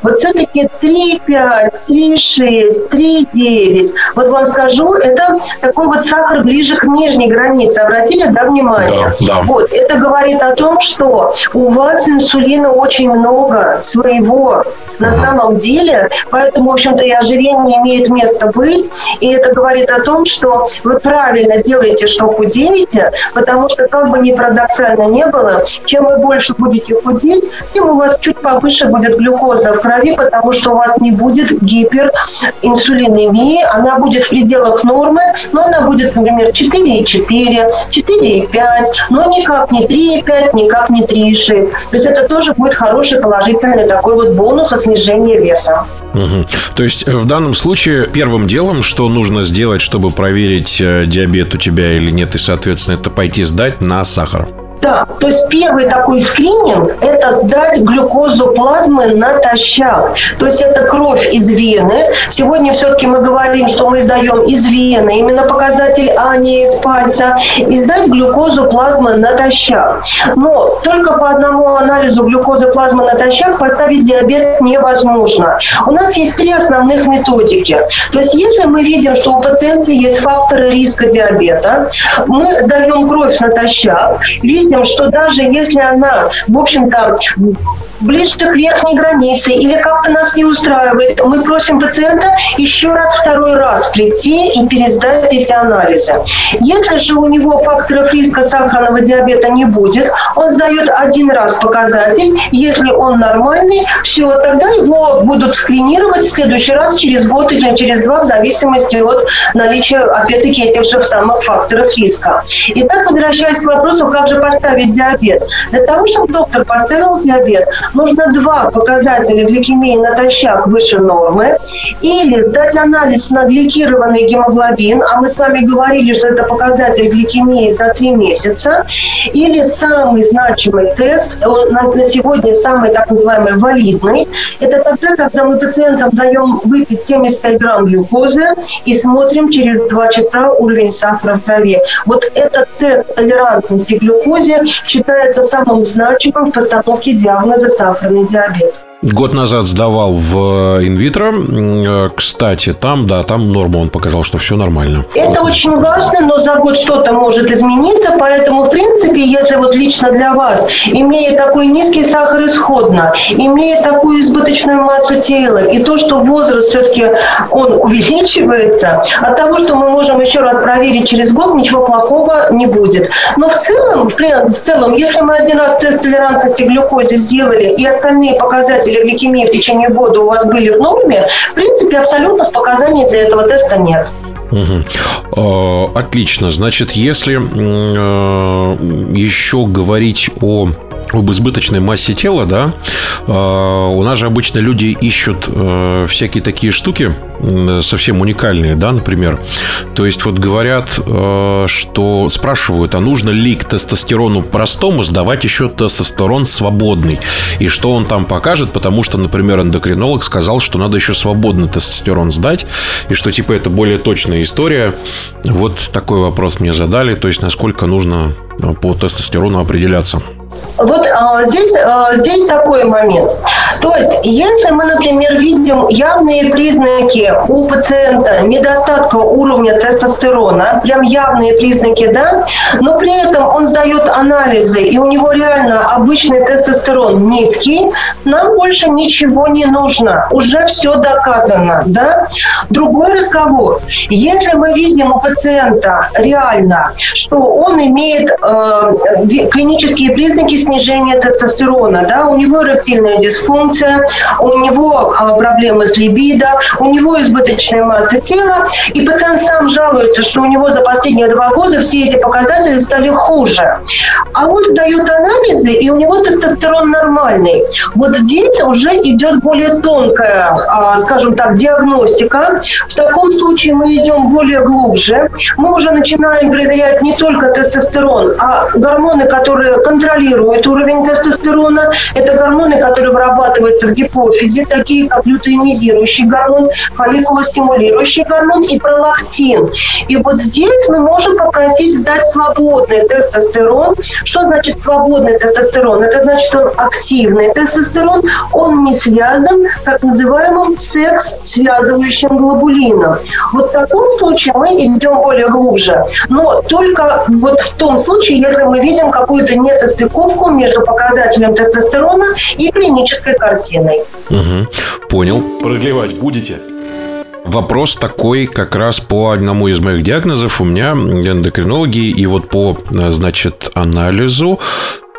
Вот все-таки 3,5, 3,6, 3,9. Вот вам скажу, это такой вот сахар ближе к нижней границе. Обратили, да, внимание? Да, да. Вот, это говорит о том, что у вас инсулина очень много своего на самом деле, поэтому, в общем-то, и ожирение имеет место быть, и это говорит о том, что вы правильно делаете, что худеете, потому что, как бы ни парадоксально не было, чем вы больше будете худеть, тем у вас чуть повыше будет глюкоза в крови, потому что у вас не будет гиперинсулинемии, она будет в пределах нормы, но она будет, например, 4,4, 4,5, но никак не 3,5, никак не 3,6. То есть это тоже будет хороший положительный такой вот бонус, снижение веса. Угу. То есть э, в данном случае первым делом, что нужно сделать, чтобы проверить э, диабет у тебя или нет, и, соответственно, это пойти сдать на сахар. Да, то есть первый такой скрининг – это сдать глюкозу плазмы натощак. То есть это кровь из вены. Сегодня все-таки мы говорим, что мы сдаем из вены, именно показатель, а не из пальца. И сдать глюкозу плазмы натощак. Но только по одному анализу глюкозы плазмы натощак поставить диабет невозможно. У нас есть три основных методики. То есть если мы видим, что у пациента есть факторы риска диабета, мы сдаем кровь натощак, видим, что даже если она, в общем-то, ближе к верхней границе или как-то нас не устраивает, мы просим пациента еще раз, второй раз прийти и пересдать эти анализы. Если же у него факторов риска сахарного диабета не будет, он сдает один раз показатель, если он нормальный, все, тогда его будут скринировать в следующий раз через год или через два, в зависимости от наличия, опять-таки, этих же самых факторов риска. Итак, возвращаясь к вопросу, как же поставить диабет. Для того, чтобы доктор поставил диабет, нужно два показателя гликемии натощак выше нормы или сдать анализ на гликированный гемоглобин, а мы с вами говорили, что это показатель гликемии за три месяца, или самый значимый тест, на, на сегодня самый так называемый валидный, это тогда, когда мы пациентам даем выпить 75 грамм глюкозы и смотрим через два часа уровень сахара в крови. Вот этот тест толерантности к глюкозе считается самым значимым в постановке диагноза сахарный диабет. Год назад сдавал в инвитро. Э, кстати, там, да, там норма он показал, что все нормально. Это очень важно, но за год что-то может измениться, поэтому, в принципе, если вот лично для вас, имея такой низкий сахар исходно, имея такую избыточную массу тела, и то, что возраст все-таки он увеличивается, от того, что мы можем еще раз проверить через год, ничего плохого не будет. Но в целом, в целом, если мы один раз тест толерантности к глюкозе сделали, и остальные показатели показатели гликемии в течение года у вас были в норме, в принципе, абсолютных показаний для этого теста нет. Угу. Отлично. Значит, если э, еще говорить о об избыточной массе тела, да, а, у нас же обычно люди ищут э, всякие такие штуки совсем уникальные, да, например. То есть вот говорят, э, что спрашивают, а нужно ли к тестостерону простому сдавать еще тестостерон свободный? И что он там покажет, потому что, например, эндокринолог сказал, что надо еще свободный тестостерон сдать, и что типа это более точная история. Вот такой вопрос мне задали, то есть насколько нужно э, по тестостерону определяться. Вот а, здесь, а, здесь такой момент. То есть, если мы, например, видим явные признаки у пациента недостатка уровня тестостерона, прям явные признаки, да, но при этом он сдает анализы, и у него реально обычный тестостерон низкий, нам больше ничего не нужно. Уже все доказано, да. Другой разговор. Если мы видим у пациента реально, что он имеет э, клинические признаки снижения тестостерона, да, у него эректильная дисфункция, у него а, проблемы с либидо, у него избыточная масса тела, и пациент сам жалуется, что у него за последние два года все эти показатели стали хуже. А он сдает анализы, и у него тестостерон нормальный. Вот здесь уже идет более тонкая, а, скажем так, диагностика. В таком случае мы идем более глубже. Мы уже начинаем проверять не только тестостерон, а гормоны, которые контролируют уровень тестостерона. Это гормоны, которые вырабатываются в гипофизе, такие как лютеинизирующий гормон, фолликулостимулирующий гормон и пролактин. И вот здесь мы можем попросить сдать свободный тестостерон. Что значит свободный тестостерон? Это значит, что он активный тестостерон, он не связан так называемым секс-связывающим глобулином. Вот в таком случае мы идем более глубже. Но только вот в том случае, если мы видим какую-то несостыковку между показателем тестостерона и клинической картиной. Угу. Понял. Продлевать будете? Вопрос такой как раз по одному из моих диагнозов. У меня эндокринологи, и вот по, значит, анализу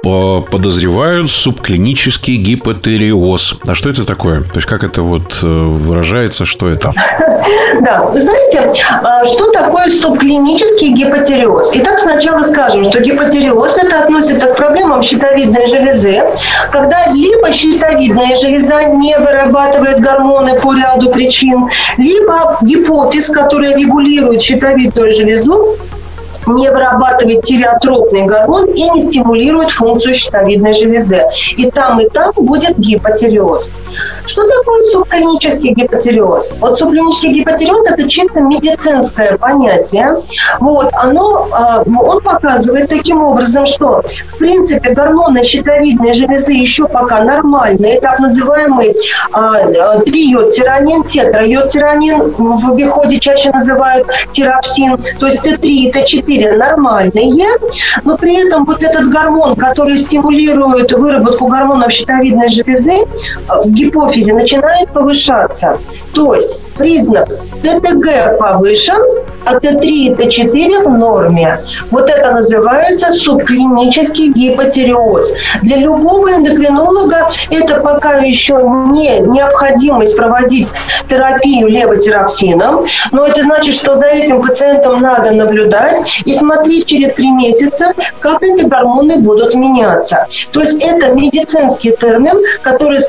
подозревают субклинический гипотериоз. А что это такое? То есть как это вот э, выражается, что это? Да, вы знаете, а, что такое субклинический гипотериоз? Итак, сначала скажем, что гипотериоз это относится к проблемам щитовидной железы, когда либо щитовидная железа не вырабатывает гормоны по ряду причин, либо гипофиз, который регулирует щитовидную железу, не вырабатывает тиреотропный гормон и не стимулирует функцию щитовидной железы. И там, и там будет гипотиреоз. Что такое субклинический гипотиреоз? Вот субклинический гипотиреоз – это чисто медицинское понятие. Вот, оно, а, он показывает таким образом, что, в принципе, гормоны щитовидной железы еще пока нормальные, так называемый а, а, триодтиранин, тетрайодтиранин, в обиходе чаще называют тироксин, то есть Т3 и Т4 Т4 нормальные, но при этом вот этот гормон, который стимулирует выработку гормонов щитовидной железы э, в гипофизе, начинает повышаться. То есть признак ТТГ повышен, а Т3 и Т4 в норме. Вот это называется субклинический гипотиреоз. Для любого эндокринолога это пока еще не необходимость проводить терапию левотироксином, но это значит, что за этим пациентом надо наблюдать и смотреть через три месяца, как эти гормоны будут меняться. То есть это медицинский термин, который,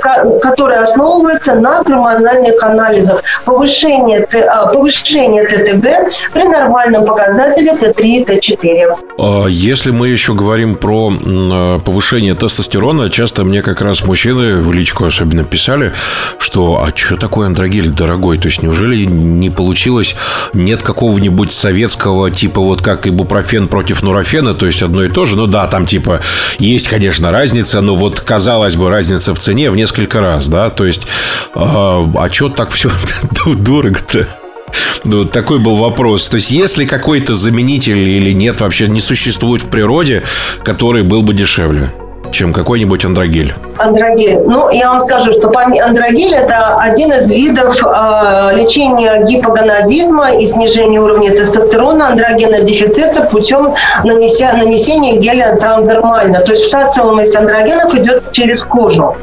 который основывается на гормональных анализах. Повышение, а, повышение ТТГ при нормальном показателе Т3 и Т4. А если мы еще говорим про а, повышение тестостерона, часто мне как раз мужчины в личку особенно писали, что а что такое андрогель дорогой? То есть неужели не получилось, нет какого-нибудь советского типа вот как ибупрофен против нурофена, то есть одно и то же, ну да, там типа есть, конечно, разница, но вот казалось бы разница в цене в несколько раз, да, то есть а, а что так все дорого-то? Ну, вот такой был вопрос. То есть, есть ли какой-то заменитель или нет, вообще не существует в природе, который был бы дешевле? чем какой-нибудь андрогель? Андрогель. Ну, я вам скажу, что андрогель – это один из видов э, лечения гипогонадизма и снижения уровня тестостерона, андрогена дефицита путем нанеся, нанесения геля трансдермально. То есть всасываемость андрогенов идет через кожу.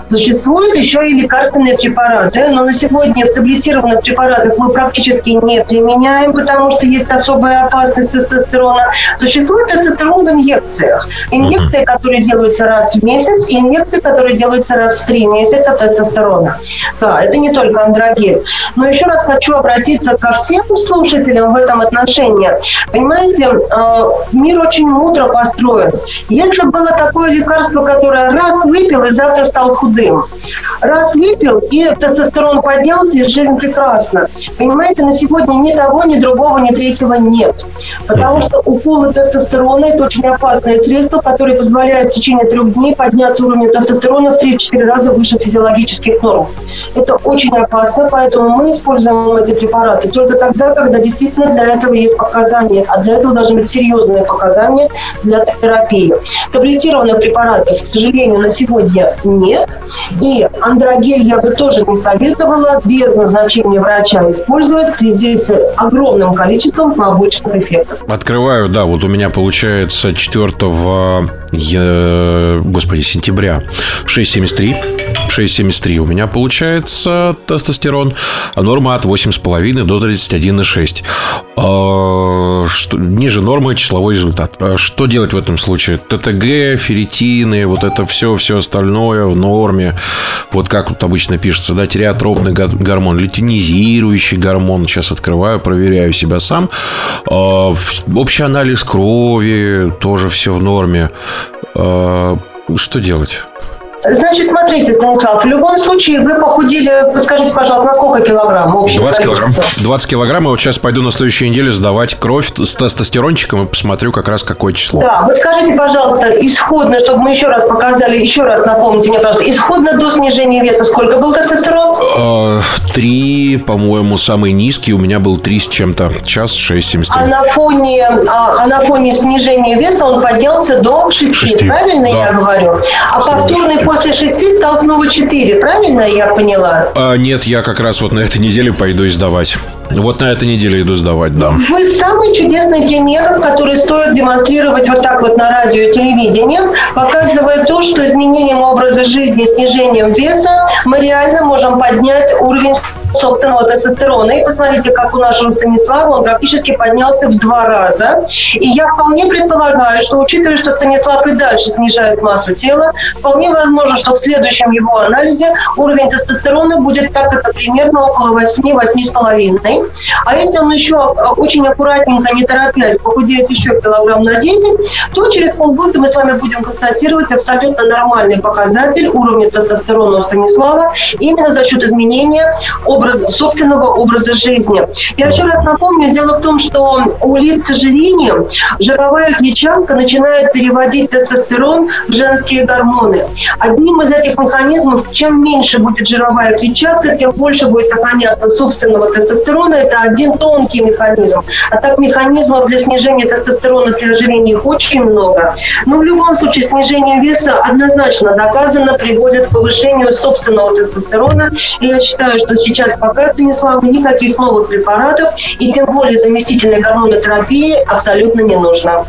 Существуют еще и лекарственные препараты, но на сегодня в таблетированных препаратах мы практически не применяем, потому что есть особая опасность тестостерона. Существует тестостерон в инъекциях. Инъекции, которые делают делаются раз в месяц, и инъекции, которые делаются раз в три месяца тестостерона. Да, это не только андрогель. Но еще раз хочу обратиться ко всем слушателям в этом отношении. Понимаете, э, мир очень мудро построен. Если было такое лекарство, которое раз выпил и завтра стал худым, раз выпил и тестостерон поднялся, и жизнь прекрасна. Понимаете, на сегодня ни того, ни другого, ни третьего нет. Потому что уколы тестостерона – это очень опасное средство, которое позволяет в течение трех дней подняться уровень тестостерона в 3-4 раза выше физиологических норм. Это очень опасно, поэтому мы используем эти препараты только тогда, когда действительно для этого есть показания, а для этого должны быть серьезные показания для терапии. Таблетированных препаратов, к сожалению, на сегодня нет. И андрогель я бы тоже не советовала без назначения врача использовать в связи с огромным количеством побочных эффектов. Открываю, да, вот у меня получается 4 Э, господи, сентября 6,73. 6,73 у меня получается тестостерон, а норма от 8,5 до 31,6. А, ниже нормы числовой результат. А что делать в этом случае? ТТГ, ферритины, вот это все, все остальное в норме. Вот как вот обычно пишется, да, тиреотропный гормон, лютинизирующий гормон. Сейчас открываю, проверяю себя сам. А, общий анализ крови, тоже все в норме. Что делать? Значит, смотрите, Станислав, в любом случае вы похудели, подскажите, пожалуйста, на сколько килограмм? 20 килограмм. 20 килограмм. И вот сейчас пойду на следующей неделе сдавать кровь с тестостерончиком и посмотрю как раз какое число. Да, вот скажите, пожалуйста, исходно, чтобы мы еще раз показали, еще раз напомните мне, пожалуйста, исходно до снижения веса сколько был тестостерон? А, три, по-моему, самый низкий у меня был три с чем-то. Час 6,73. А на фоне, а, а на фоне снижения веса он поднялся до 6, 6. правильно да. я говорю? А повторный после шести стал снова четыре, правильно я поняла? А, нет, я как раз вот на этой неделе пойду сдавать. Вот на этой неделе иду сдавать, да. Вы самый чудесный пример, который стоит демонстрировать вот так вот на радио и телевидении, показывая то, что изменением образа жизни, снижением веса мы реально можем поднять уровень собственного тестостерона. И посмотрите, как у нашего Станислава он практически поднялся в два раза. И я вполне предполагаю, что учитывая, что Станислав и дальше снижает массу тела, вполне возможно, что в следующем его анализе уровень тестостерона будет так это примерно около 8-8,5. А если он еще очень аккуратненько, не торопясь, похудеет еще килограмм на 10, то через полгода мы с вами будем констатировать абсолютно нормальный показатель уровня тестостерона у Станислава именно за счет изменения образа образ, собственного образа жизни. Я еще раз напомню, дело в том, что у лиц с ожирением жировая клетчатка начинает переводить тестостерон в женские гормоны. Одним из этих механизмов, чем меньше будет жировая клетчатка, тем больше будет сохраняться собственного тестостерона. Это один тонкий механизм. А так механизмов для снижения тестостерона при ожирении очень много. Но в любом случае снижение веса однозначно доказано приводит к повышению собственного тестостерона. И я считаю, что сейчас пока, Станислав, никаких новых препаратов и тем более заместительной гормонотерапии абсолютно не нужно.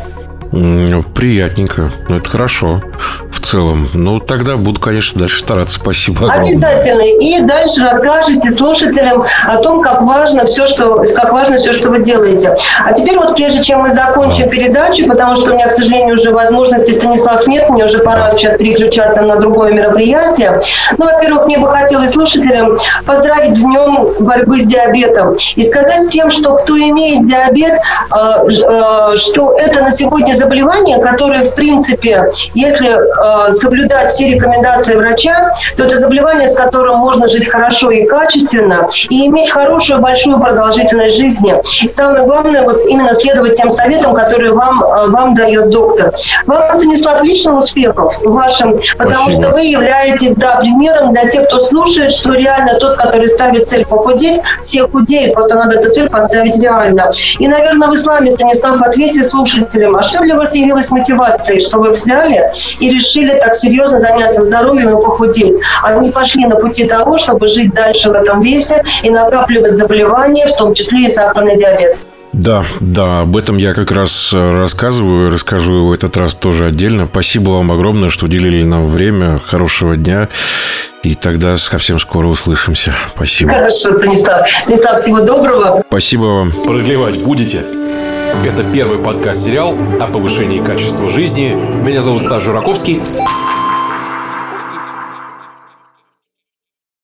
Приятненько. Ну, это хорошо в целом. Ну, тогда буду, конечно, дальше стараться. Спасибо огромное. Обязательно. И дальше расскажете слушателям о том, как важно все, что, как важно все, что вы делаете. А теперь вот прежде чем мы закончим передачу, потому что у меня, к сожалению, уже возможности, Станислав, нет, мне уже пора сейчас переключаться на другое мероприятие. Ну, во-первых, мне бы хотелось слушателям поздравить с днем борьбы с диабетом и сказать всем, что кто имеет диабет, э, э, что это на сегодня заболевание, которое, в принципе, если э, соблюдать все рекомендации врача, то это заболевание, с которым можно жить хорошо и качественно, и иметь хорошую, большую продолжительность жизни. И самое главное, вот именно следовать тем советам, которые вам, э, вам дает доктор. Вам, Станислав, личных успехов вашим, потому Спасибо. что вы являетесь, да, примером для тех, кто слушает, что реально тот, который ставит цель похудеть, все худеют, просто надо эту цель поставить реально. И, наверное, вы с нами, Станислав, ответьте слушателям, а что для вас явилась мотивацией, что вы взяли и решили так серьезно заняться здоровьем и похудеть, а не пошли на пути того, чтобы жить дальше в этом весе и накапливать заболевания, в том числе и сахарный диабет. Да, да, об этом я как раз э, рассказываю, расскажу в этот раз тоже отдельно. Спасибо вам огромное, что уделили нам время. Хорошего дня. И тогда совсем скоро услышимся. Спасибо. Хорошо, Станислав. Станислав, всего доброго. Спасибо вам. Продлевать будете? Это первый подкаст-сериал о повышении качества жизни. Меня зовут Стас Жураковский.